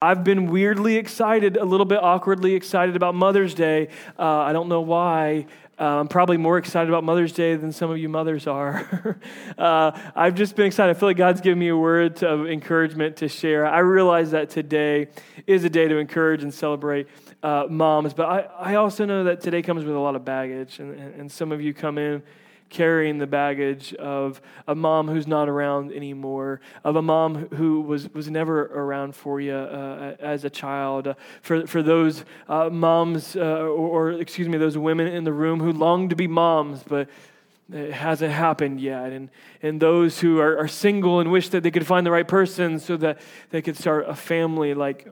I've been weirdly excited, a little bit awkwardly excited about Mother's Day. Uh, I don't know why. Uh, I'm probably more excited about Mother's Day than some of you mothers are. uh, I've just been excited. I feel like God's given me a word of encouragement to share. I realize that today is a day to encourage and celebrate uh, moms, but I, I also know that today comes with a lot of baggage, and, and some of you come in carrying the baggage of a mom who's not around anymore, of a mom who was, was never around for you uh, as a child, for, for those uh, moms, uh, or, or, excuse me, those women in the room who long to be moms, but it hasn't happened yet. And, and those who are, are single and wish that they could find the right person so that they could start a family like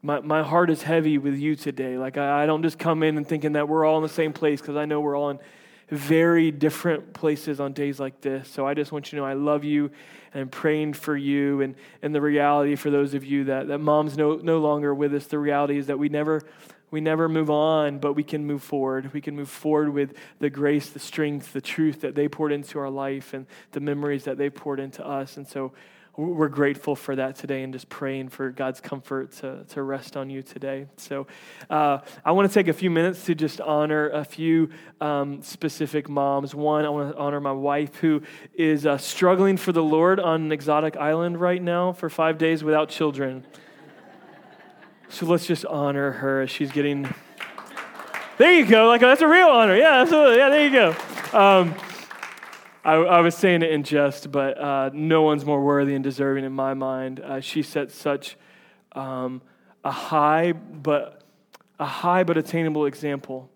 my, my heart is heavy with you today. Like, I, I don't just come in and thinking that we're all in the same place because I know we're all in very different places on days like this. So I just want you to know I love you and I'm praying for you. And, and the reality for those of you that, that mom's no, no longer with us, the reality is that we never, we never move on, but we can move forward. We can move forward with the grace, the strength, the truth that they poured into our life and the memories that they poured into us. And so we're grateful for that today and just praying for God's comfort to, to rest on you today. So, uh, I want to take a few minutes to just honor a few um, specific moms. One, I want to honor my wife who is uh, struggling for the Lord on an exotic island right now for five days without children. So, let's just honor her as she's getting. There you go. Like, that's a real honor. Yeah, absolutely. Yeah, there you go. Um, I, I, was saying it in jest, but uh, no one's more worthy and deserving in my mind. Uh, she set such um, a high but a high but attainable example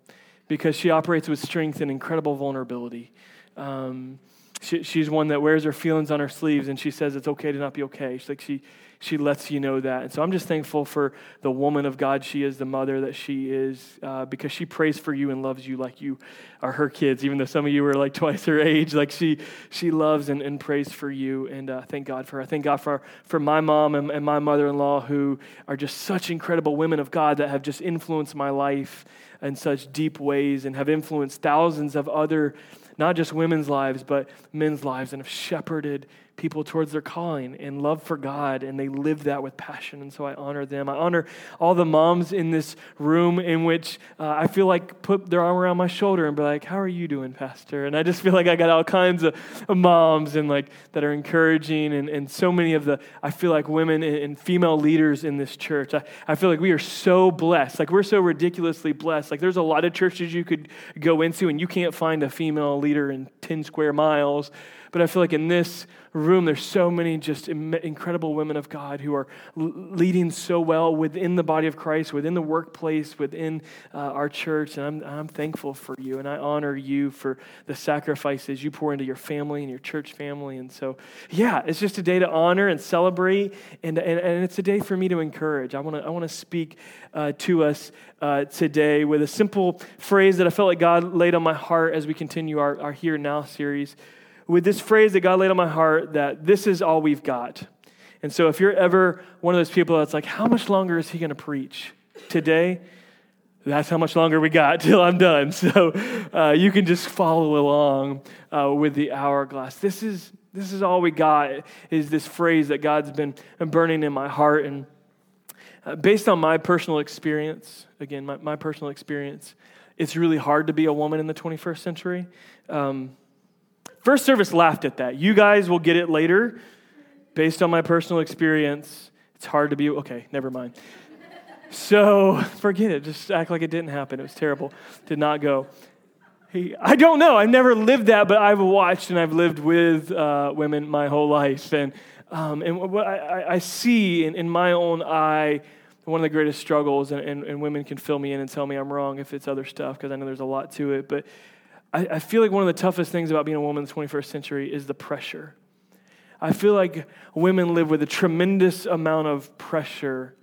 because she operates with strength and incredible vulnerability. Um, she, she's one that wears her feelings on her sleeves, and she says it's okay to not be okay. She's like she she lets you know that. And so I'm just thankful for the woman of God she is, the mother that she is, uh, because she prays for you and loves you like you are her kids, even though some of you are like twice her age. Like she, she loves and, and prays for you. And uh, thank God for her. Thank God for, for my mom and, and my mother in law, who are just such incredible women of God that have just influenced my life in such deep ways and have influenced thousands of other not just women's lives, but men's lives, and have shepherded people towards their calling and love for God, and they live that with passion. And so I honor them. I honor all the moms in this room in which uh, I feel like put their arm around my shoulder and be like, "How are you doing, Pastor?" And I just feel like I got all kinds of, moms and like that are encouraging, and, and so many of the I feel like women and, and female leaders in this church. I, I feel like we are so blessed. Like we're so ridiculously blessed. Like there's a lot of churches you could go into, and you can't find a female leader in ten square miles. But I feel like in this room, there's so many just incredible women of God who are leading so well within the body of Christ, within the workplace, within uh, our church. And I'm, I'm thankful for you. And I honor you for the sacrifices you pour into your family and your church family. And so, yeah, it's just a day to honor and celebrate. And, and, and it's a day for me to encourage. I want to I wanna speak uh, to us uh, today with a simple phrase that I felt like God laid on my heart as we continue our, our Here Now series with this phrase that God laid on my heart that this is all we've got. And so if you're ever one of those people that's like, how much longer is he going to preach? Today, that's how much longer we got till I'm done. So uh, you can just follow along uh, with the hourglass. This is, this is all we got is this phrase that God's been burning in my heart. And uh, based on my personal experience, again, my, my personal experience, it's really hard to be a woman in the 21st century. Um, First service laughed at that. You guys will get it later. Based on my personal experience, it's hard to be, okay, never mind. So forget it. Just act like it didn't happen. It was terrible. Did not go. I don't know. I've never lived that, but I've watched and I've lived with uh, women my whole life. And, um, and what I, I see in, in, my own eye, one of the greatest struggles, and, and, and women can fill me in and tell me I'm wrong if it's other stuff, because I know there's a lot to it. But I, I feel like one of the toughest things about being a woman in the 21st century is the pressure. I feel like women live with a tremendous amount of pressure,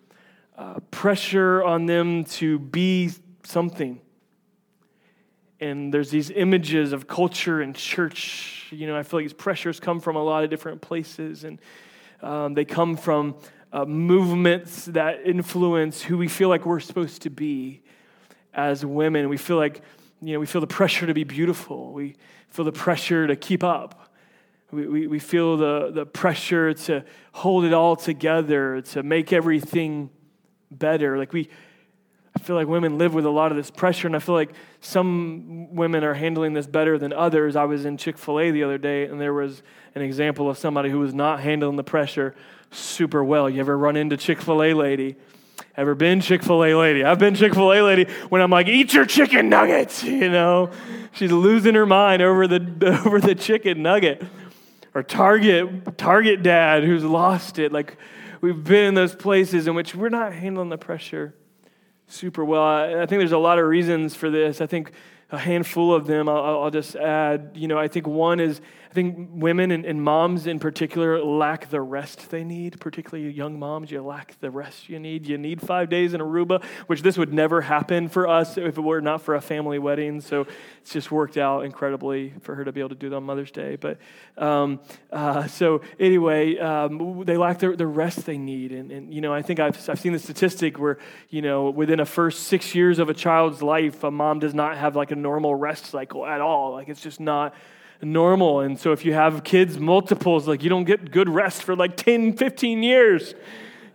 uh, pressure on them to be something. And there's these images of culture and church. You know, I feel like these pressures come from a lot of different places, and um, they come from uh, movements that influence who we feel like we're supposed to be as women. We feel like you know, we feel the pressure to be beautiful. We feel the pressure to keep up. We, we, we feel the, the pressure to hold it all together, to make everything better. Like we, I feel like women live with a lot of this pressure, and I feel like some women are handling this better than others. I was in Chick fil A the other day, and there was an example of somebody who was not handling the pressure super well. You ever run into Chick fil A lady? Ever been Chick fil A lady? I've been Chick fil A lady when I'm like, eat your chicken nuggets, you know? She's losing her mind over the, over the chicken nugget. Or Target, Target dad who's lost it. Like, we've been in those places in which we're not handling the pressure super well. I, I think there's a lot of reasons for this. I think a handful of them I'll, I'll just add. You know, I think one is I think women and, and, moms in particular lack the rest they need, particularly young moms. You lack the rest you need. You need five days in Aruba, which this would never happen for us if it were not for a family wedding. So it's just worked out incredibly for her to be able to do that on Mother's Day. But um, uh, so anyway, um, they lack the, the rest they need. And, and, you know, I think I've, I've seen the statistic where, you know, within a first six years of a child's life, a mom does not have like a normal rest cycle at all. Like it's just not normal. And so if you have kids, multiples, like you don't get good rest for like 10, 15 years,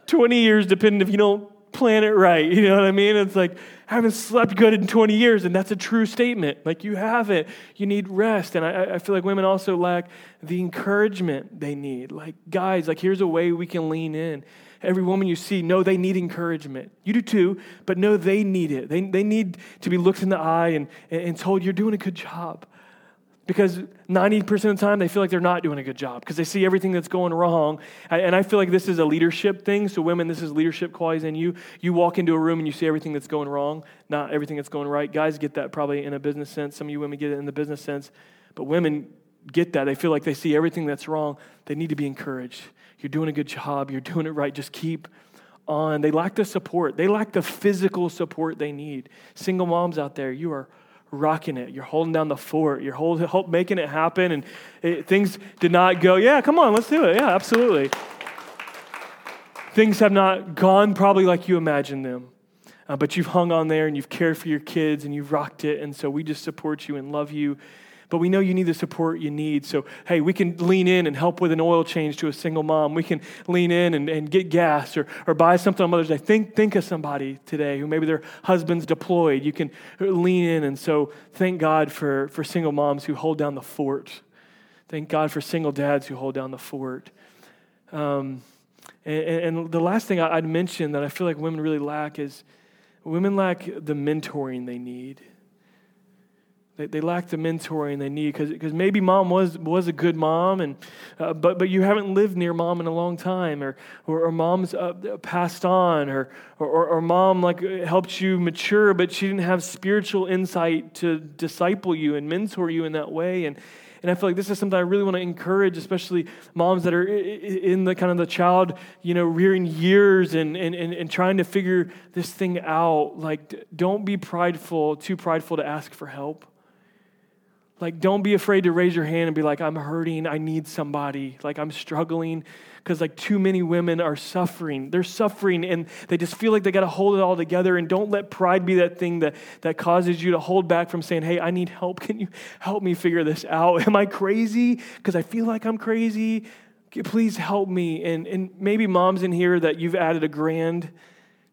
20 years, depending if you don't plan it right. You know what I mean? It's like, I haven't slept good in 20 years, and that's a true statement. Like, you haven't. You need rest. And I, I feel like women also lack the encouragement they need. Like, guys, like, here's a way we can lean in. Every woman you see, know they need encouragement. You do too, but know they need it. They, they need to be looked in the eye and, and told, You're doing a good job because 90% of the time they feel like they're not doing a good job because they see everything that's going wrong. And I feel like this is a leadership thing. So, women, this is leadership qualities in you. You walk into a room and you see everything that's going wrong, not everything that's going right. Guys get that probably in a business sense. Some of you women get it in the business sense. But women get that. They feel like they see everything that's wrong. They need to be encouraged. You're doing a good job. You're doing it right. Just keep on. They lack the support, they lack the physical support they need. Single moms out there, you are rocking it. You're holding down the fort. You're making it happen. And it, things did not go, yeah, come on, let's do it. Yeah, absolutely. things have not gone probably like you imagined them. Uh, but you've hung on there and you've cared for your kids and you've rocked it. And so we just support you and love you but we know you need the support you need. So, hey, we can lean in and help with an oil change to a single mom. We can lean in and, and get gas or, or buy something on Mother's Day. Think, think of somebody today who maybe their husband's deployed. You can lean in. And so, thank God for, for single moms who hold down the fort. Thank God for single dads who hold down the fort. Um, and, and, the last thing I'd mention that I feel like women really lack is women lack the mentoring they need. They, they lack the mentoring they need because maybe mom was, was a good mom, and, uh, but, but you haven't lived near mom in a long time, or, or, or mom's uh, passed on, or, or, or mom like helped you mature, but she didn't have spiritual insight to disciple you and mentor you in that way. And, and I feel like this is something I really want to encourage, especially moms that are in the kind of the child, you know, rearing years and, and, and, and trying to figure this thing out. Like, don't be prideful, too prideful to ask for help. Like, don't be afraid to raise your hand and be like, I'm hurting. I need somebody. Like, I'm struggling because, like, too many women are suffering. They're suffering and they just feel like they got to hold it all together. And don't let pride be that thing that, that causes you to hold back from saying, Hey, I need help. Can you help me figure this out? Am I crazy? Because I feel like I'm crazy. Please help me. And, and maybe moms in here that you've added a grand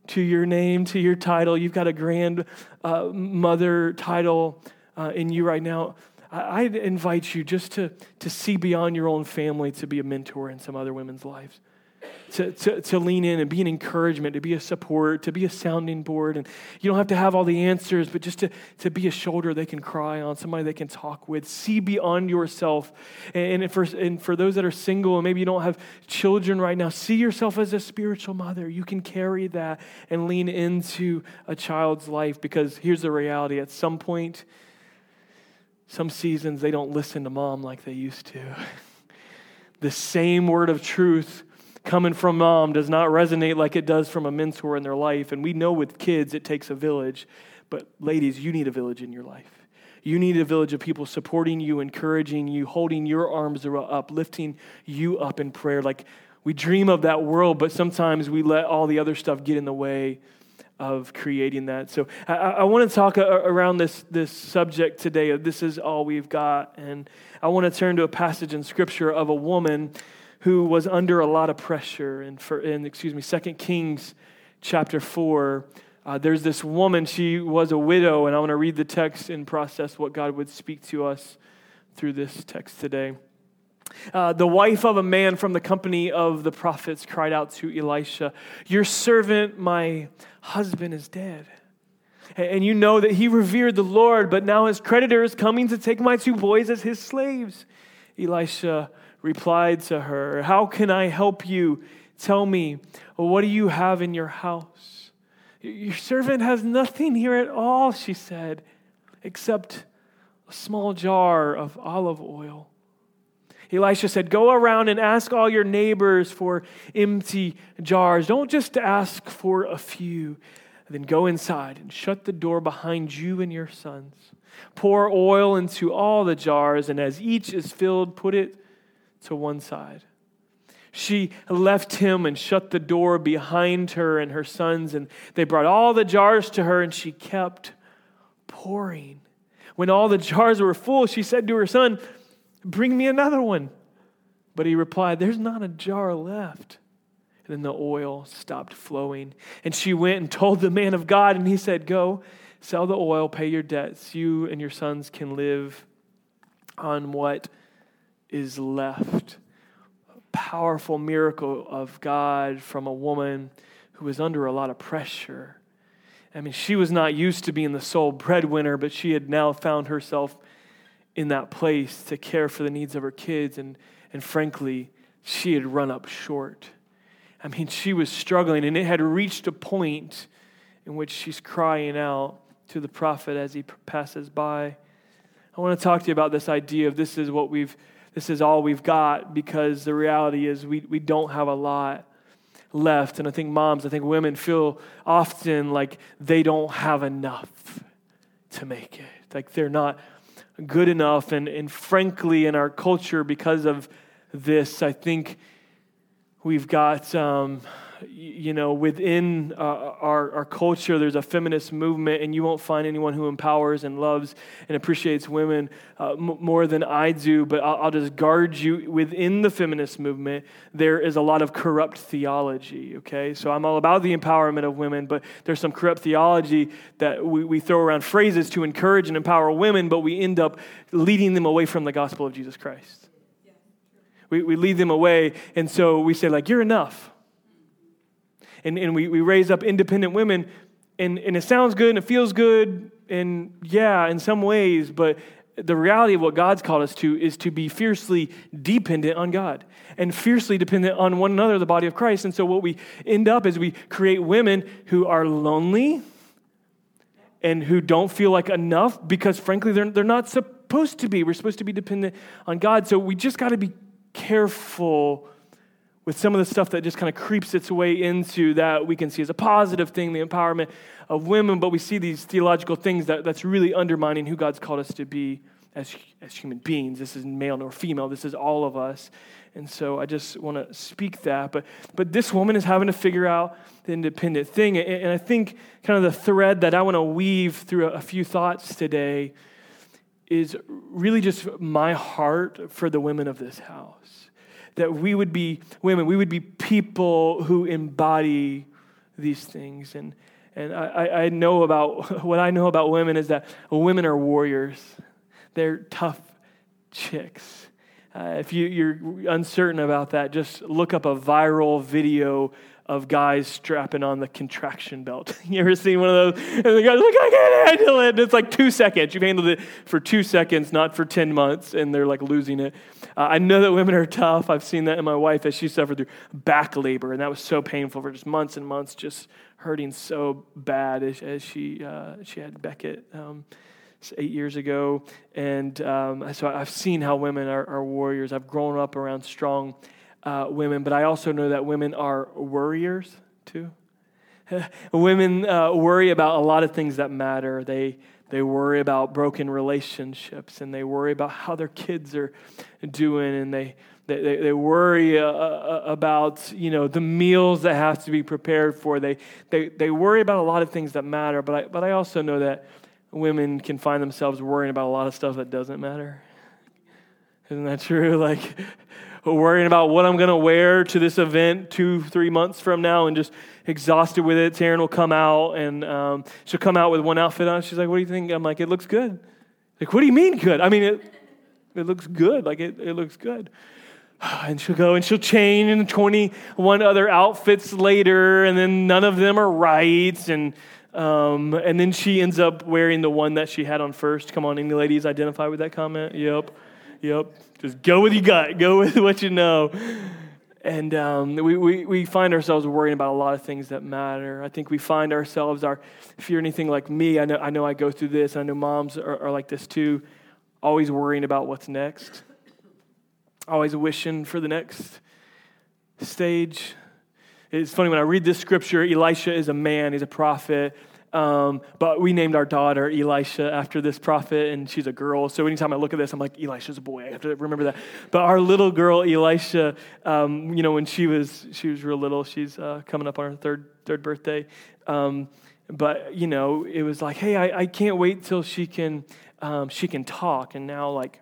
to your name, to your title. You've got a grand uh, mother title uh, in you right now I, invite you just to, to see beyond your own family to be a mentor in some other women's lives. To, to, to lean in and be an encouragement, to be a support, to be a sounding board. And you don't have to have all the answers, but just to, to be a shoulder they can cry on, somebody they can talk with. See beyond yourself. And, and, for, and for those that are single and maybe you don't have children right now, see yourself as a spiritual mother. You can carry that and lean into a child's life because here's the reality at some point, some seasons they don't listen to mom like they used to. the same word of truth coming from mom does not resonate like it does from a mentor in their life. And we know with kids it takes a village. But ladies, you need a village in your life. You need a village of people supporting you, encouraging you, holding your arms up, lifting you up in prayer. Like we dream of that world, but sometimes we let all the other stuff get in the way of creating that. So I, I want to talk around this, this subject today of this is all we've got. And I want to turn to a passage in Scripture of a woman who was under a lot of pressure. And for, in, excuse me, 2 Kings chapter 4, uh, there's this woman, she was a widow, and I want to read the text and process what God would speak to us through this text today. Uh, the wife of a man from the company of the prophets cried out to Elisha, Your servant, my husband, is dead. And you know that he revered the Lord, but now his creditor is coming to take my two boys as his slaves. Elisha replied to her, How can I help you? Tell me, what do you have in your house? Your servant has nothing here at all, she said, except a small jar of olive oil. Elisha said, Go around and ask all your neighbors for empty jars. Don't just ask for a few. Then go inside and shut the door behind you and your sons. Pour oil into all the jars, and as each is filled, put it to one side. She left him and shut the door behind her and her sons, and they brought all the jars to her, and she kept pouring. When all the jars were full, she said to her son, Bring me another one. But he replied, There's not a jar left. And then the oil stopped flowing. And she went and told the man of God, and he said, Go, sell the oil, pay your debts. You and your sons can live on what is left. A powerful miracle of God from a woman who was under a lot of pressure. I mean, she was not used to being the sole breadwinner, but she had now found herself in that place to care for the needs of her kids. And, and frankly, she had run up short. I mean, she was struggling, and it had reached a point in which she's crying out to the prophet as he passes by. I want to talk to you about this idea of this is what we've, this is all we've got, because the reality is we, we don't have a lot left. And I think moms, I think women feel often like they don't have enough to make it. Like they're not good enough. And, and frankly, in our culture, because of this, I think we've got, um, you know, within uh, our, our culture, there's a feminist movement, and you won't find anyone who empowers and loves and appreciates women uh, m- more than I do. But I'll, I'll, just guard you within the feminist movement, there is a lot of corrupt theology, okay? So I'm all about the empowerment of women, but there's some corrupt theology that we, we throw around phrases to encourage and empower women, but we end up leading them away from the gospel of Jesus Christ. We, we lead them away, and so we say, like, you're enough and, and we, we raise up independent women, and, and it sounds good and it feels good, and yeah, in some ways, but the reality of what God's called us to is to be fiercely dependent on God and fiercely dependent on one another, the body of Christ. And so, what we end up is we create women who are lonely and who don't feel like enough because, frankly, they're, they're not supposed to be. We're supposed to be dependent on God. So, we just got to be careful with some of the stuff that just kind of creeps its way into that we can see as a positive thing, the empowerment of women, but we see these theological things that, that's really undermining who God's called us to be as, as human beings. This is male nor female, this is all of us. And so I just want to speak that. But, but this woman is having to figure out the independent thing. And, and I think kind of the thread that I want to weave through a, a few thoughts today is really just my heart for the women of this house that we would be women, we would be people who embody these things. And, and I, I know about what I know about women is that women are warriors, they're tough chicks. Uh, if you, you're uncertain about that, just look up a viral video of guys strapping on the contraction belt. you ever seen one of those? And the guy's like, I can't handle it. And it's like two seconds. You've handled it for two seconds, not for 10 months, and they're like losing it. Uh, I know that women are tough. I've seen that in my wife as she suffered through back labor, and that was so painful for just months and months, just hurting so bad as, as she, uh, she had Beckett. Um, eight years ago. And um, so I've seen how women are, are warriors. I've grown up around strong uh, women, but I also know that women are worriers too. women uh, worry about a lot of things that matter. They, they worry about broken relationships and they worry about how their kids are doing and they, They, they, worry uh, uh, about, you know, the meals that have to be prepared for. They, they, they worry about a lot of things that matter. But I, but I also know that women can find themselves worrying about a lot of stuff that doesn't matter. Isn't that true? Like, worrying about what I'm going to wear to this event two, three months from now and just exhausted with it. Taryn will come out and um, she'll come out with one outfit on. She's like, What do you think? I'm like, It looks good. Like, what do you mean good? I mean, it, it looks good. Like, it, it looks good. And she'll go and she'll change in 21 other outfits later, and then none of them are right. And, um, and then she ends up wearing the one that she had on first. Come on, any ladies identify with that comment? Yep. Yep. Just go with your gut, go with what you know. And um, we, we, we find ourselves worrying about a lot of things that matter. I think we find ourselves, our, if you're anything like me, I know I, know I go through this. I know moms are, are like this too, always worrying about what's next, always wishing for the next stage. It's funny when I read this scripture, Elisha is a man, he's a prophet. Um, but we named our daughter Elisha after this prophet, and she's a girl. So anytime I look at this, I'm like, Elisha's a boy. I have to remember that. But our little girl Elisha, um, you know, when she was she was real little, she's uh, coming up on her third third birthday. Um, but you know, it was like, hey, I, I can't wait till she can um, she can talk. And now, like,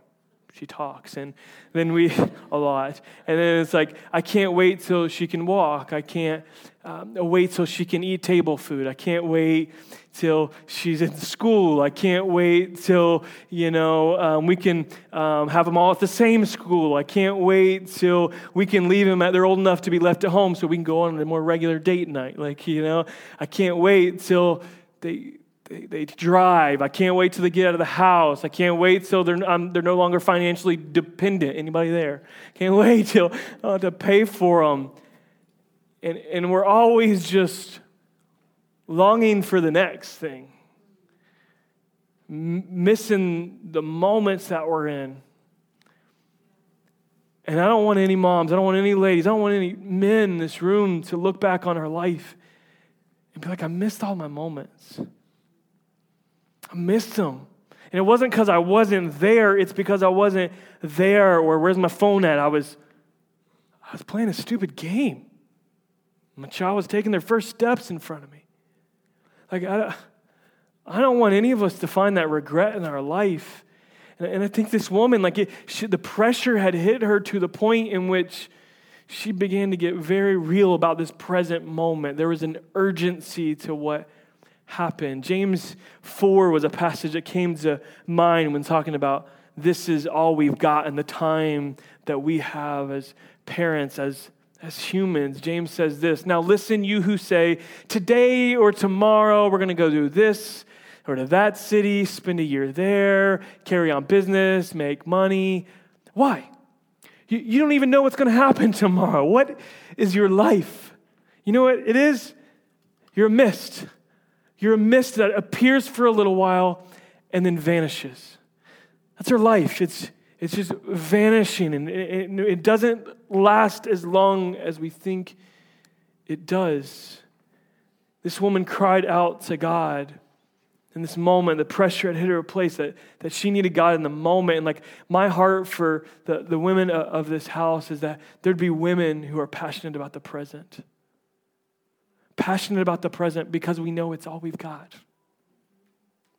she talks and then we a lot. And then it's like i can't wait till she can walk. I can't um, wait till she can eat table food. I can't wait till she's in school. I can't wait till you know um, we can um, have them all at the same school. I can't wait till we can leave them at they're old enough to be left at home so we can go on a more regular date night. Like you know i can't wait till they they, they drive. I can't wait till they get out of the house. I can't wait till they're, um, they're no longer financially dependent. Anybody there? Can't wait till uh, to pay for them. And, and we're always just longing for the next thing, M- missing the moments that we're in. And I don't want any moms, I don't want any ladies, I don't want any men in this room to look back on our life and be like, I missed all my moments. I missed them. And it wasn't because I wasn't there, it's because I wasn't there or where's my phone at? I was I was playing a stupid game. My child was taking their first steps in front of me. Like I, I don't want any of us to find that regret in our life. And, and I think this woman, like it, she, the pressure had hit her to the point in which she began to get very real about this present moment. There was an urgency to what happen. James 4 was a passage that came to mind when talking about this is all we've got and the time that we have as parents, as, as humans. James says this Now listen, you who say, today or tomorrow we're going to go do this or to that city, spend a year there, carry on business, make money. Why? You, you don't even know what's going to happen tomorrow. What is your life? You know what it is? You're a mist. You're a mist that appears for a little while and then vanishes. That's our life. It's, it's just vanishing, and it, it, doesn't last as long as we think it does. This woman cried out to God in this moment. The pressure had hit her a place that, that she needed God in the moment. And like my heart for the, the women of this house is that there'd be women who are passionate about the present passionate about the present because we know it's all we've got.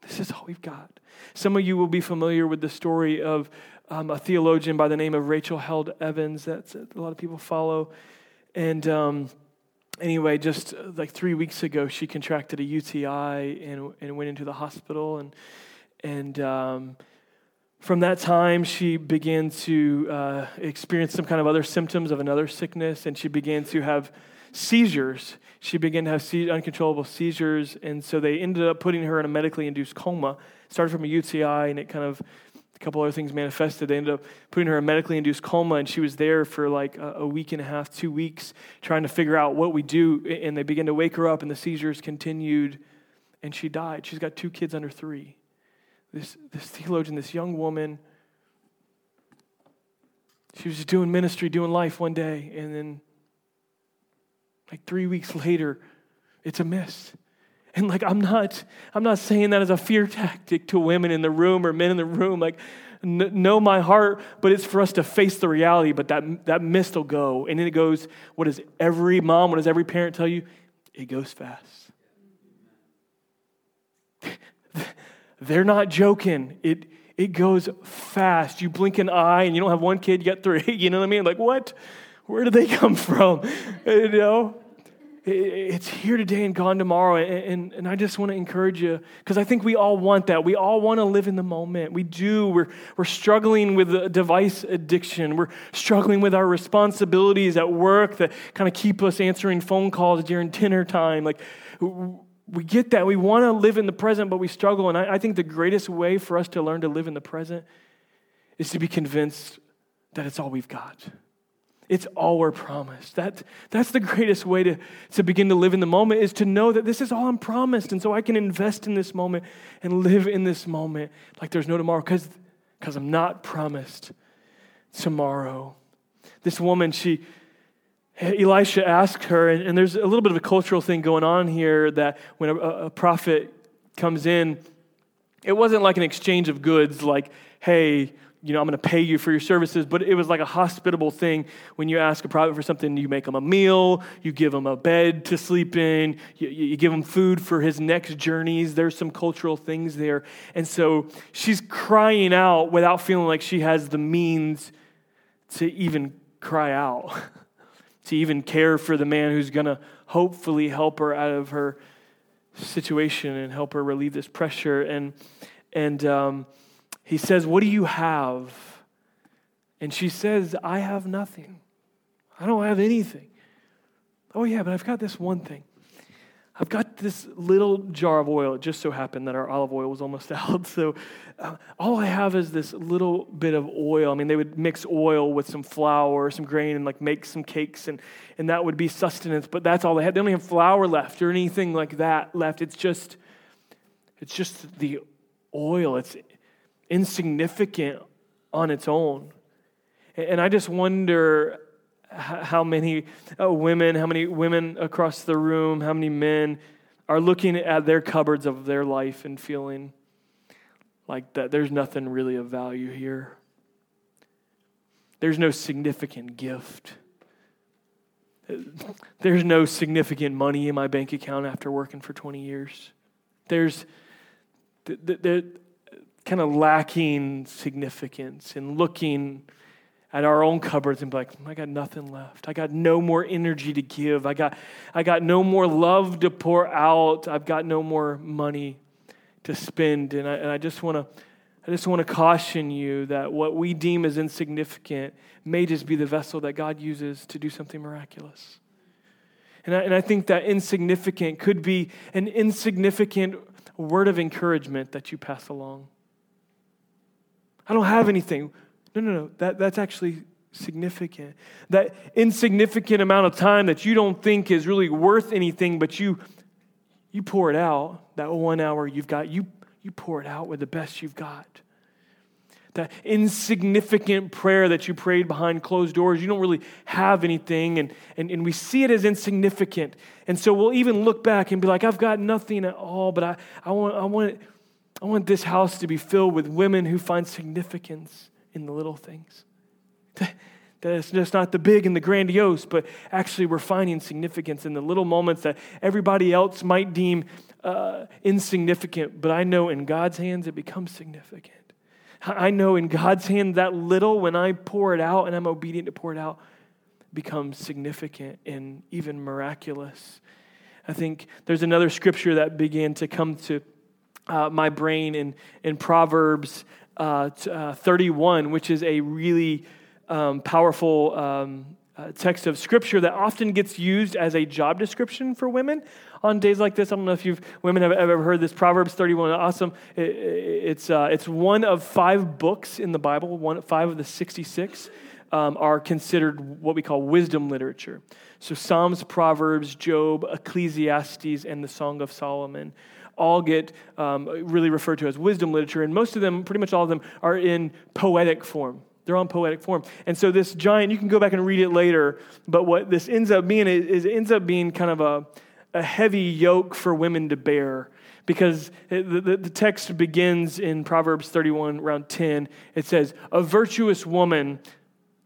This is all we've got. Some of you will be familiar with the story of um, a theologian by the name of Rachel Held Evans that a lot of people follow. And um, anyway, just uh, like three weeks ago, she contracted a UTI and, and went into the hospital. And, and um, from that time, she began to uh, experience some kind of other symptoms of another sickness, and she began to have seizures. She began to have uncontrollable seizures, and so they ended up putting her in a medically induced coma. It started from a UTI, and it kind of a couple other things manifested. They ended up putting her in a medically induced coma, and she was there for like a, a week and a half, two weeks, trying to figure out what we do. And they began to wake her up, and the seizures continued, and she died. She's got two kids under three. This, this theologian, this young woman, she was just doing ministry, doing life one day, and then like three weeks later, it's a miss. And like I'm not I'm not saying that as a fear tactic to women in the room or men in the room like know my heart, but it's for us to face the reality, but that that mist will go and then it goes what does every mom, what does every parent tell you? It goes fast. They're not joking. It it goes fast. You blink an eye and you don't have one kid, you got three. You know what I mean? Like, what? Where did they come from? You know? It's here today and gone tomorrow. And, and, I just want to encourage you because I think we all want that. We all want to live in the moment. We do. We're, we're struggling with device addiction. We're struggling with our responsibilities at work that kind of keep us answering phone calls during dinner time. Like, we get that. We want to live in the present, but we struggle. And I, I, think the greatest way for us to learn to live in the present is to be convinced that it's all we've got. It's all we're promised. That, that's the greatest way to, to begin to live in the moment is to know that this is all I'm promised. And so I can invest in this moment and live in this moment like there's no tomorrow because I'm not promised tomorrow. This woman, she, Elisha asked her, and, and, there's a little bit of a cultural thing going on here that when a, a prophet comes in, it wasn't like an exchange of goods, like, hey, you know, I'm going to pay you for your services, but it was like a hospitable thing. When you ask a prophet for something, you make him a meal, you give him a bed to sleep in, you, you give him food for his next journeys. There's some cultural things there. And so she's crying out without feeling like she has the means to even cry out. to even care for the man who's going to hopefully help her out of her situation and help her relieve this pressure. And, and um, he says, What do you have? And she says, I have nothing. I don't have anything. Oh, yeah, but I've got this one thing. I've got this little jar of oil. It just so happened that our olive oil was almost out. So uh, all I have is this little bit of oil. I mean, they would mix oil with some flour some grain and like make some cakes, and, and that would be sustenance. But that's all they had. They don't have flour left or anything like that left. It's just, it's just the oil. It's insignificant on its own. And I just wonder how many uh, women, how many women across the room, how many men are looking at their cupboards of their life and feeling like that there's nothing really of value here. There's no significant gift. There's no significant money in my bank account after working for 20 years. There's they're kind of lacking significance and looking at our own cupboards and be like, I got nothing left. I got no more energy to give. I got, I got no more love to pour out. I've got no more money to spend. And I, and I just want to. I just want to caution you that what we deem as insignificant may just be the vessel that God uses to do something miraculous. And I, and I think that insignificant could be an insignificant word of encouragement that you pass along. I don't have anything. No, no, no. That, that's actually significant. That insignificant amount of time that you don't think is really worth anything, but you you pour it out. That one hour you've got, you you pour it out with the best you've got. That insignificant prayer that you prayed behind closed doors, you don't really have anything, and, and, and we see it as insignificant. And so we'll even look back and be like, I've got nothing at all, but I, I, want, I, want, I want this house to be filled with women who find significance in the little things. That it's just not the big and the grandiose, but actually we're finding significance in the little moments that everybody else might deem uh, insignificant. But I know in God's hands it becomes significant. I know in God's hand that little, when I pour it out and I'm obedient to pour it out, becomes significant and even miraculous. I think there's another scripture that began to come to uh, my brain in, in Proverbs uh, uh, 31, which is a really um, powerful um, uh, text of scripture that often gets used as a job description for women on days like this. I don't know if you've women have ever heard this. Proverbs 31, awesome. It, it's, uh, it's one of five books in the Bible, one, five of the 66 um, are considered what we call wisdom literature. So Psalms, Proverbs, Job, Ecclesiastes, and the Song of Solomon all get um, really referred to as wisdom literature, and most of them, pretty much all of them, are in poetic form. They're on poetic form. And so this giant, you can go back and read it later, but what this ends up being is, it ends up being kind of a, a heavy yoke for women to bear because the, the, the, text begins in Proverbs 31, around 10. It says, A virtuous woman,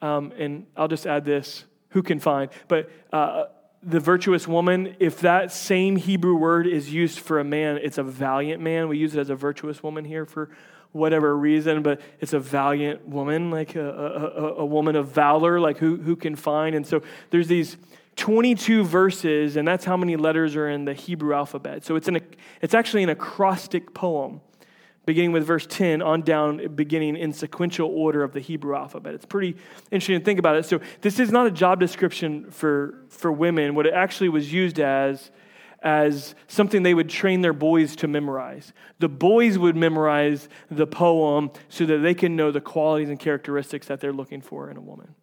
um, and I'll just add this who can find, but uh, the virtuous woman, if that same Hebrew word is used for a man, it's a valiant man. We use it as a virtuous woman here for whatever reason, but it's a valiant woman, like a, a, a, woman of valor, like who, who can find. And so there's these 22 verses, and that's how many letters are in the Hebrew alphabet. So it's, an, it's actually an acrostic poem, beginning with verse 10 on down, beginning in sequential order of the Hebrew alphabet. It's pretty interesting to think about it. So this is not a job description for, for women. What it actually was used as as something they would train their boys to memorize. The boys would memorize the poem so that they can know the qualities and characteristics that they're looking for in a woman.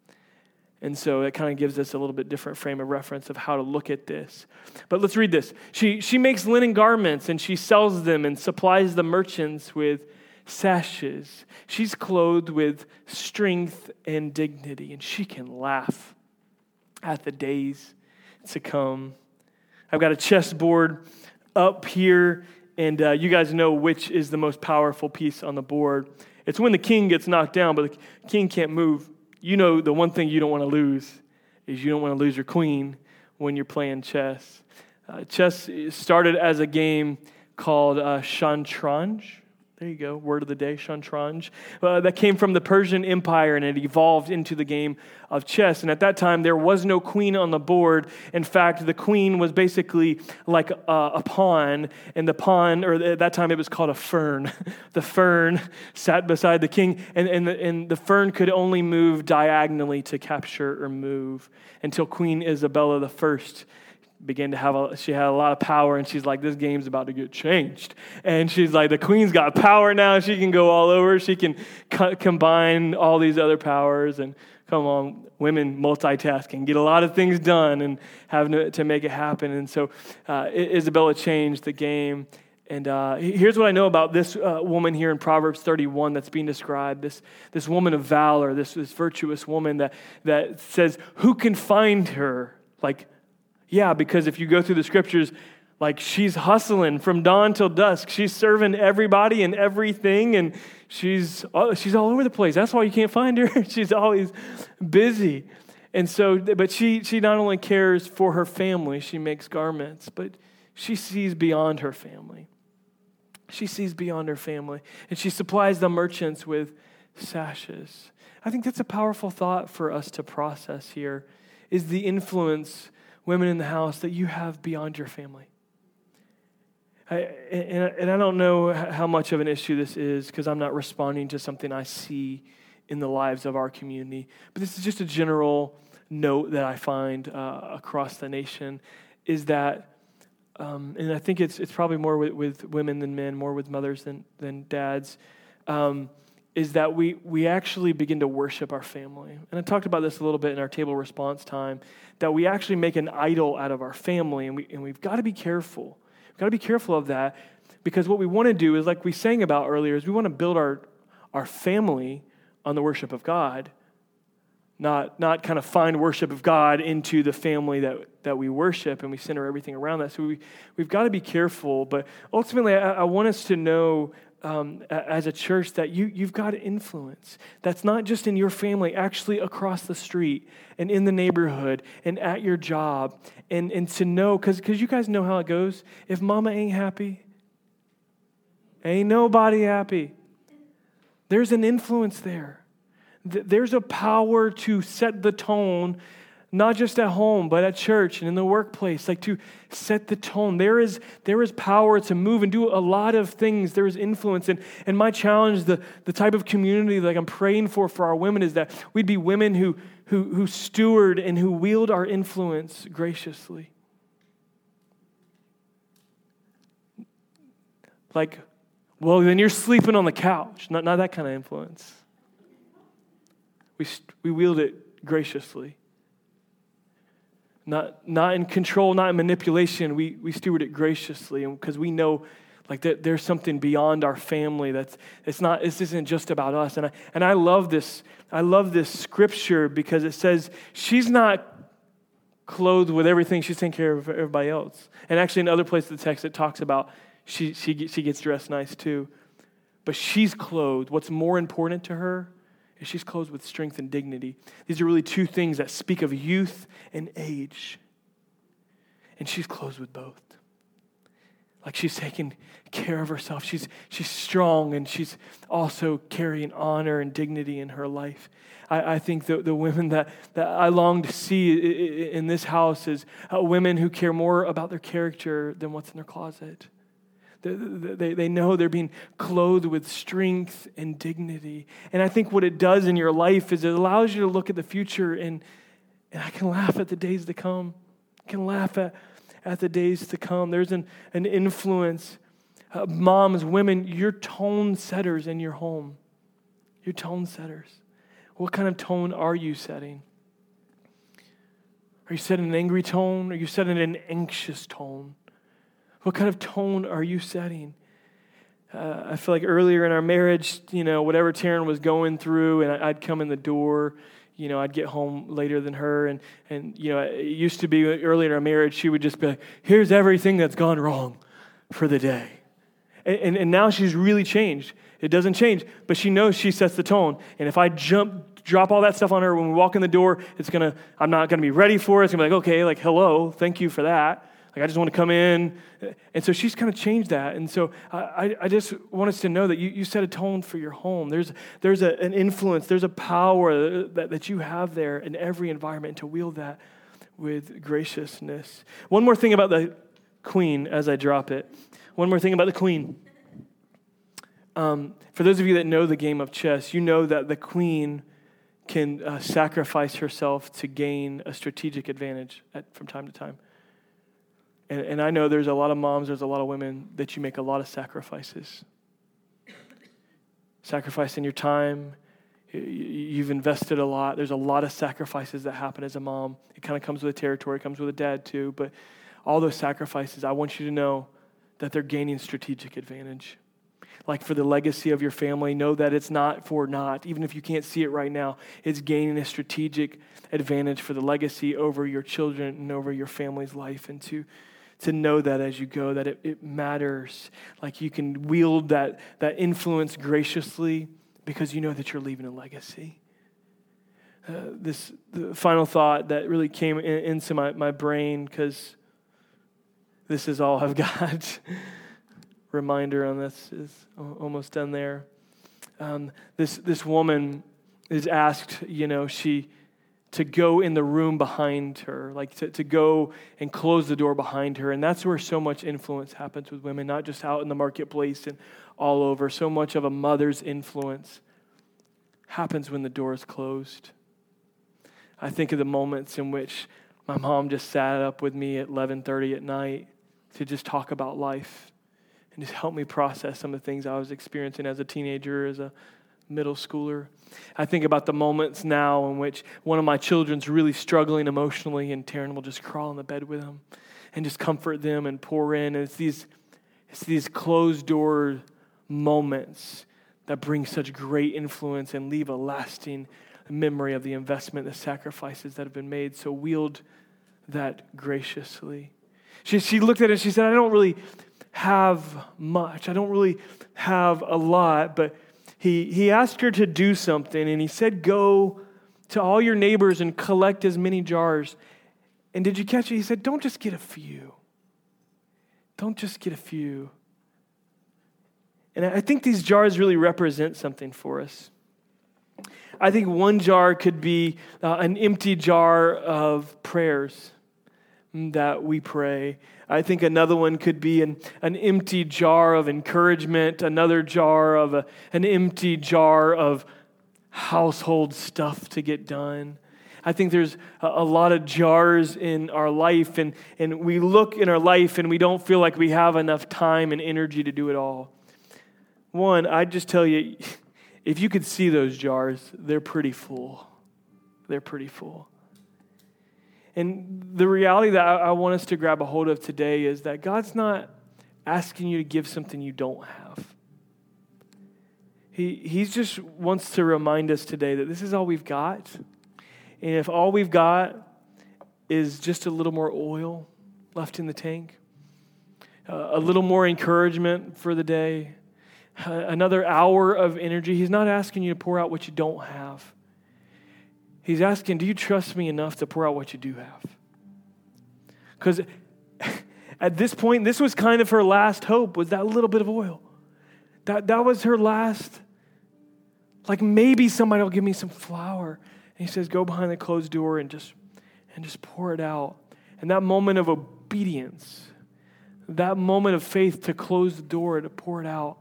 And so it kind of gives us a little bit different frame of reference of how to look at this. But let's read this. She, she makes linen garments and she sells them and supplies the merchants with sashes. She's clothed with strength and dignity, and she can laugh at the days to come. I've got a chessboard up here, and uh, you guys know which is the most powerful piece on the board. It's when the king gets knocked down, but the king can't move. You know, the one thing you don't want to lose is you don't want to lose your queen when you're playing chess. Uh, chess started as a game called uh, Shatranj. There you go, word of the day, Shatranj. Uh, that came from the Persian Empire and it evolved into the game of chess. And at that time, there was no queen on the board. In fact, the queen was basically like a, a pawn, and the pawn, or at that time it was called a fern. the fern sat beside the king, and, and, the, and the fern could only move diagonally to capture or move until Queen Isabella I began to have a, she had a lot of power and she's like this game's about to get changed. And she's like the queen's got power now. She can go all over. She can co- combine all these other powers and come on. Women multitasking get a lot of things done and having to, to make it happen. And so uh, isabella changed the game. And uh, here's what I know about this uh, woman here in Proverbs 31 that's being described. This, this woman of valor, this, this virtuous woman that, that says, Who can find her? Like, yeah, because if you go through the scriptures, like she's hustling from dawn till dusk. She's serving everybody and everything, and she's, uh, she's all over the place. That's why you can't find her. she's always busy. And so, but she, she not only cares for her family, she makes garments, but she sees beyond her family. She sees beyond her family, and she supplies the merchants with sashes. I think that's a powerful thought for us to process here is the influence women in the house that you have beyond your family. I, and, and I don't know how much of an issue this is because I'm not responding to something I see in the lives of our community. But this is just a general note that I find uh, across the nation is that, um, and I think it's, it's probably more with, with, women than men, more with mothers than, than dads. Um, is that we, we actually begin to worship our family. And I talked about this a little bit in our table response time, that we actually make an idol out of our family, and, we, and we've got to be careful. We've got to be careful of that because what we want to do is, like we sang about earlier, is we want to build our, our family on the worship of God, not, not kind of find worship of God into the family that, that we worship and we center everything around that. So we, we've got to be careful. But ultimately, I, I want us to know um, as a church that you, you've got influence. That's not just in your family, actually across the street and in the neighborhood and at your job. And, and to know, because you guys know how it goes. If mama ain't happy, ain't nobody happy. There's an influence there. There's a power to set the tone not just at home, but at church and in the workplace, like to set the tone. There is, there is power to move and do a lot of things. There is influence. And, and my challenge, the, the type of community that I'm praying for for our women, is that we'd be women who, who, who steward and who wield our influence graciously. Like, well, then you're sleeping on the couch. Not, not that kind of influence. We, we wield it graciously not, not in control, not in manipulation. We, we steward it graciously because we know like that there's something beyond our family that's it's not this isn't just about us and I, and I love this I love this scripture because it says she's not clothed with everything. She's taking care of everybody else. And actually, in other places of the text, it talks about she, she, she gets dressed nice too. But she's clothed. What's more important to her she's clothed with strength and dignity. These are really two things that speak of youth and age. And she's clothed with both. Like she's taking care of herself. She's, she's strong and she's also carrying honor and dignity in her life. I, I think the, the women that, that I long to see in this house is uh, women who care more about their character than what's in their closet. They, they, know they're being clothed with strength and dignity. And I think what it does in your life is it allows you to look at the future and, and I can laugh at the days to come. I can laugh at, at the days to come. There's an, an influence. Uh, moms, women, you're tone setters in your home. You're tone setters. What kind of tone are you setting? Are you setting an angry tone? Are you setting an anxious tone? What kind of tone are you setting? Uh, I feel like earlier in our marriage, you know, whatever Taryn was going through, and I'd come in the door, you know, I'd get home later than her. And, and you know, it used to be early in our marriage, she would just be like, here's everything that's gone wrong for the day. And, and, and now she's really changed. It doesn't change, but she knows she sets the tone. And if I jump, drop all that stuff on her when we walk in the door, it's gonna, I'm not gonna be ready for it. It's gonna be like, okay, like, hello, thank you for that. Like, I just want to come in. And so she's kind of changed that. And so I, I just want us to know that you, you set a tone for your home. There's, there's a, an influence, there's a power that, that you have there in every environment to wield that with graciousness. One more thing about the queen as I drop it. One more thing about the queen. Um, for those of you that know the game of chess, you know that the queen can uh, sacrifice herself to gain a strategic advantage at, from time to time. And, and I know there's a lot of moms, there's a lot of women that you make a lot of sacrifices. Sacrificing your time, you've invested a lot. There's a lot of sacrifices that happen as a mom. It kind of comes with the territory, it comes with a dad too. But all those sacrifices, I want you to know that they're gaining strategic advantage. Like for the legacy of your family, know that it's not for naught. Even if you can't see it right now, it's gaining a strategic advantage for the legacy over your children and over your family's life. And to to know that as you go, that it, it matters. Like you can wield that, that influence graciously because you know that you're leaving a legacy. Uh, this the final thought that really came in, into my, my brain because this is all I've got. Reminder on this is almost done there. Um, this this woman is asked, you know, she to go in the room behind her, like to, to go and close the door behind her. And that's where so much influence happens with women, not just out in the marketplace and all over. So much of a mother's influence happens when the door is closed. I think of the moments in which my mom just sat up with me at 11:30 at night to just talk about life and just help me process some of the things I was experiencing as a teenager, as a middle schooler. I think about the moments now in which one of my children's really struggling emotionally, and Taryn will just crawl in the bed with them and just comfort them and pour in. And it's these, it's these closed door moments that bring such great influence and leave a lasting memory of the investment, the sacrifices that have been made. So wield that graciously. She, she looked at it and she said, I don't really have much. I don't really have a lot, but he, he asked her to do something, and he said, Go to all your neighbors and collect as many jars. And did you catch it? He said, Don't just get a few. Don't just get a few. And I think these jars really represent something for us. I think one jar could be uh, an empty jar of prayers that we pray. I think another one could be an, an empty jar of encouragement, another jar of a, an empty jar of household stuff to get done. I think there's a, lot of jars in our life, and, and we look in our life and we don't feel like we have enough time and energy to do it all. One, I'd just tell you if you could see those jars, they're pretty full. They're pretty full. And the reality that I, want us to grab a hold of today is that God's not asking you to give something you don't have. He he just wants to remind us today that this is all we've got. And if all we've got is just a little more oil left in the tank, uh, a little more encouragement for the day, uh, another hour of energy. He's not asking you to pour out what you don't have. He's asking, Do you trust me enough to pour out what you do have? Because at this point, this was kind of her last hope, was that little bit of oil. That, that was her last, like maybe somebody will give me some flour. And he says, Go behind the closed door and just and just pour it out. And that moment of obedience, that moment of faith to close the door, to pour it out,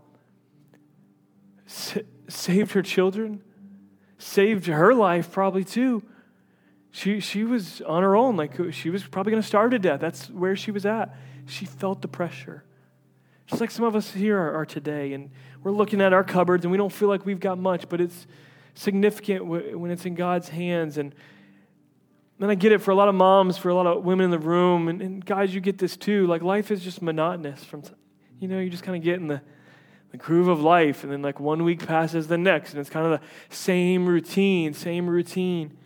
saved her children, saved her life probably too. She, she was on her own, like she was probably going to starve to death. That's where she was at. She felt the pressure. Just like some of us here are, are today. And we're looking at our cupboards and we don't feel like we've got much, but it's significant when it's in God's hands. And then I get it for a lot of moms, for a lot of women in the room, and, and guys, you get this too. Like life is just monotonous. From you know, you just kind of get in the the groove of life, and then like one week passes the next, and it's kind of the same routine, same routine.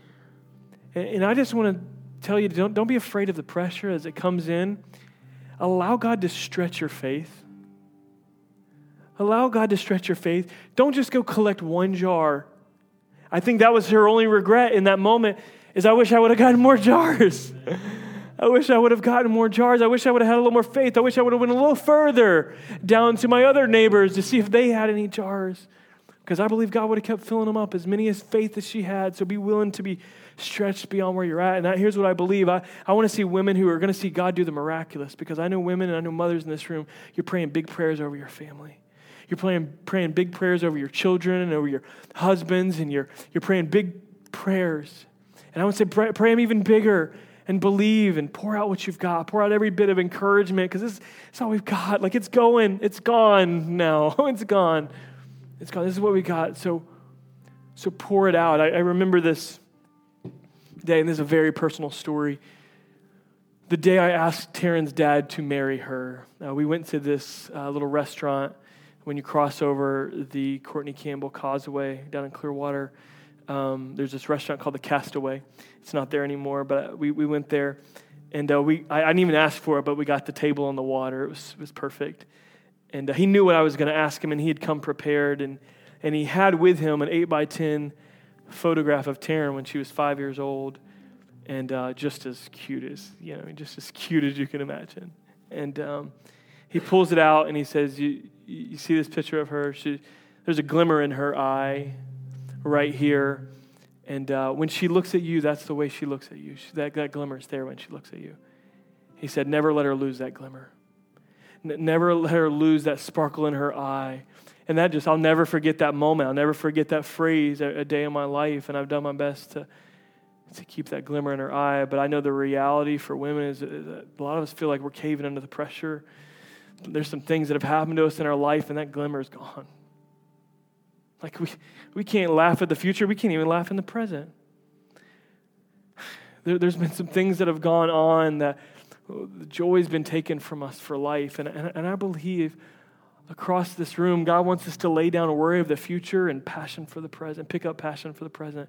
And, and I just want to tell you, don't don't be afraid of the pressure as it comes in. Allow God to stretch your faith. Allow God to stretch your faith. Don't just go collect one jar. I think that was her only regret in that moment is I wish I would have gotten more jars. I wish I would have gotten more jars. I wish I would have had a little more faith. I wish I would have went a little further down to my other neighbors to see if they had any jars. Because I believe God would have kept filling them up as many as faith as she had. So be willing to be stretched beyond where you're at. And here's what I believe I, I want to see women who are going to see God do the miraculous. Because I know women and I know mothers in this room, you're praying big prayers over your family. You're praying, praying big prayers over your children and over your husbands, and you're, you're praying big prayers. And I would say, pray, pray them even bigger and believe and pour out what you've got. Pour out every bit of encouragement because this is all we've got. Like it's going, it's gone now. it's gone. It's gone. This is what we got. So, so pour it out. I, I remember this day, and this is a very personal story. The day I asked Taryn's dad to marry her, uh, we went to this uh, little restaurant when you cross over the Courtney Campbell Causeway down in Clearwater. Um, there's this restaurant called the Castaway. It's not there anymore, but we, we went there. And uh, we, I, I, didn't even ask for it, but we got the table on the water. It was, it was perfect. And uh, he knew what I was going to ask him, and he had come prepared. And, and he had with him an 8 by 10 photograph of Taryn when she was five years old, and uh, just as cute as, you know, just as cute as you can imagine. And um, he pulls it out, and he says, you, you see this picture of her? She, there's a glimmer in her eye right here. And uh, when she looks at you, that's the way she looks at you. She, that, that glimmer is there when she looks at you. He said, Never let her lose that glimmer. N- never let her lose that sparkle in her eye. And that just, I'll never forget that moment. I'll never forget that phrase a, a day in my life. And I've done my best to, to keep that glimmer in her eye. But I know the reality for women is that a lot of us feel like we're caving under the pressure. There's some things that have happened to us in our life, and that glimmer is gone. Like, we, we can't laugh at the future, we can't even laugh in the present. There, has been some things that have gone on that the joy has been taken from us for life. And, and, and I believe across this room, God wants us to lay down a worry of the future and passion for the present, pick up passion for the present.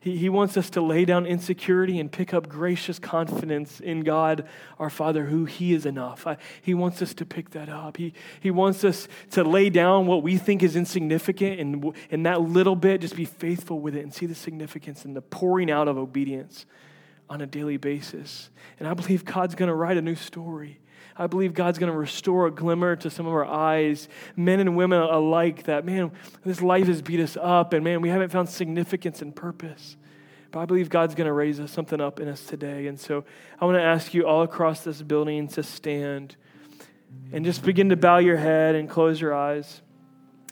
He, he wants us to lay down insecurity and pick up gracious confidence in God, our Father, who He is enough. I, he wants us to pick that up. He, he wants us to lay down what we think is insignificant and in that little bit, just be faithful with it and see the significance and the pouring out of obedience on a daily basis. And I believe God's going to write a new story. I believe God's going to restore a glimmer to some of our eyes, men and women alike, that, man, this life has beat us up, and man, we haven't found significance and purpose. But I believe God's going to raise us something up in us today. And so I want to ask you all across this building to stand and just begin to bow your head and close your eyes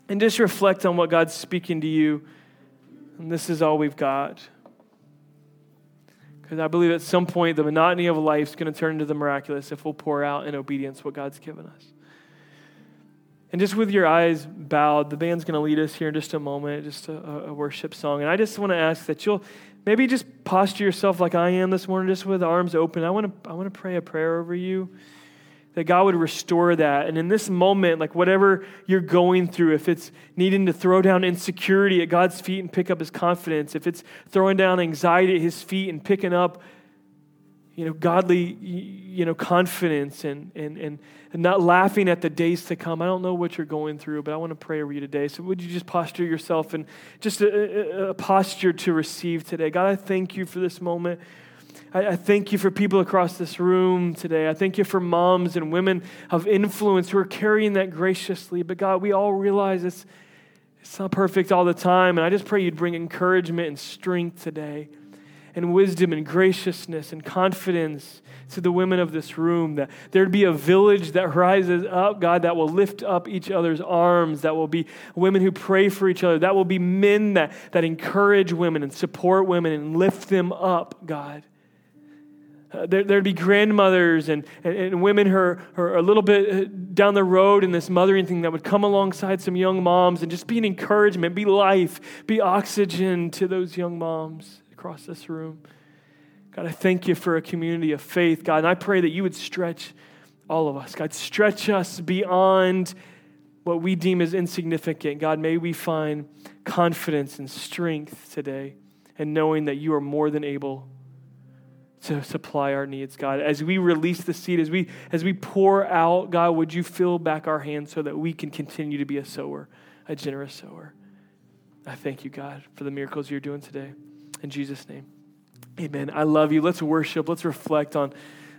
and just reflect on what God's speaking to you. And this is all we've got. Because I believe at some point the monotony of life is going to turn into the miraculous if we'll pour out in obedience what God's given us. And just with your eyes bowed, the band's going to lead us here in just a moment, just a, a worship song. And I just want to ask that you'll maybe just posture yourself like I am this morning, just with arms open. I want to, I want to pray a prayer over you that God would restore that. And in this moment, like whatever you're going through, if it's needing to throw down insecurity at God's feet and pick up his confidence, if it's throwing down anxiety at his feet and picking up you know, godly, you know, confidence and, and, and not laughing at the days to come. I don't know what you're going through, but I want to pray over you today. So would you just posture yourself and just a, a, a posture to receive today? God, I thank you for this moment. I, I, thank you for people across this room today. I thank you for moms and women of influence who are carrying that graciously. But God, we all realize it's, it's not perfect all the time. And I just pray you'd bring encouragement and strength today and wisdom and graciousness and confidence to the women of this room, that there'd be a village that rises up, God, that will lift up each other's arms, that will be women who pray for each other, that will be men that, that encourage women and support women and lift them up, God. Uh, there, would be grandmothers and, and, and, women who are, who are a little bit uh, down the road in this mothering thing that would come alongside some young moms and just be an encouragement, be life, be oxygen to those young moms across this room. God, I thank you for a community of faith, God, and I pray that you would stretch all of us. God, stretch us beyond what we deem as insignificant. God, may we find confidence and strength today and knowing that you are more than able to supply our needs, God. As we release the seed, as we as we pour out, God, would you fill back our hands so that we can continue to be a sower, a generous sower. I thank you, God, for the miracles you're doing today. In Jesus' name, amen. I love you. Let's worship. Let's reflect on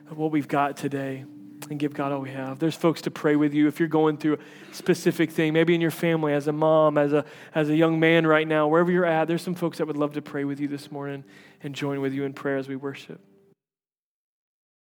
what we've got today and give God all we have. There's folks to pray with you if you're going through a specific thing, maybe in your family, as a mom, as a, as a young man right now, wherever you're at, there's some folks that would love to pray with you this morning and join with you in prayer as we worship.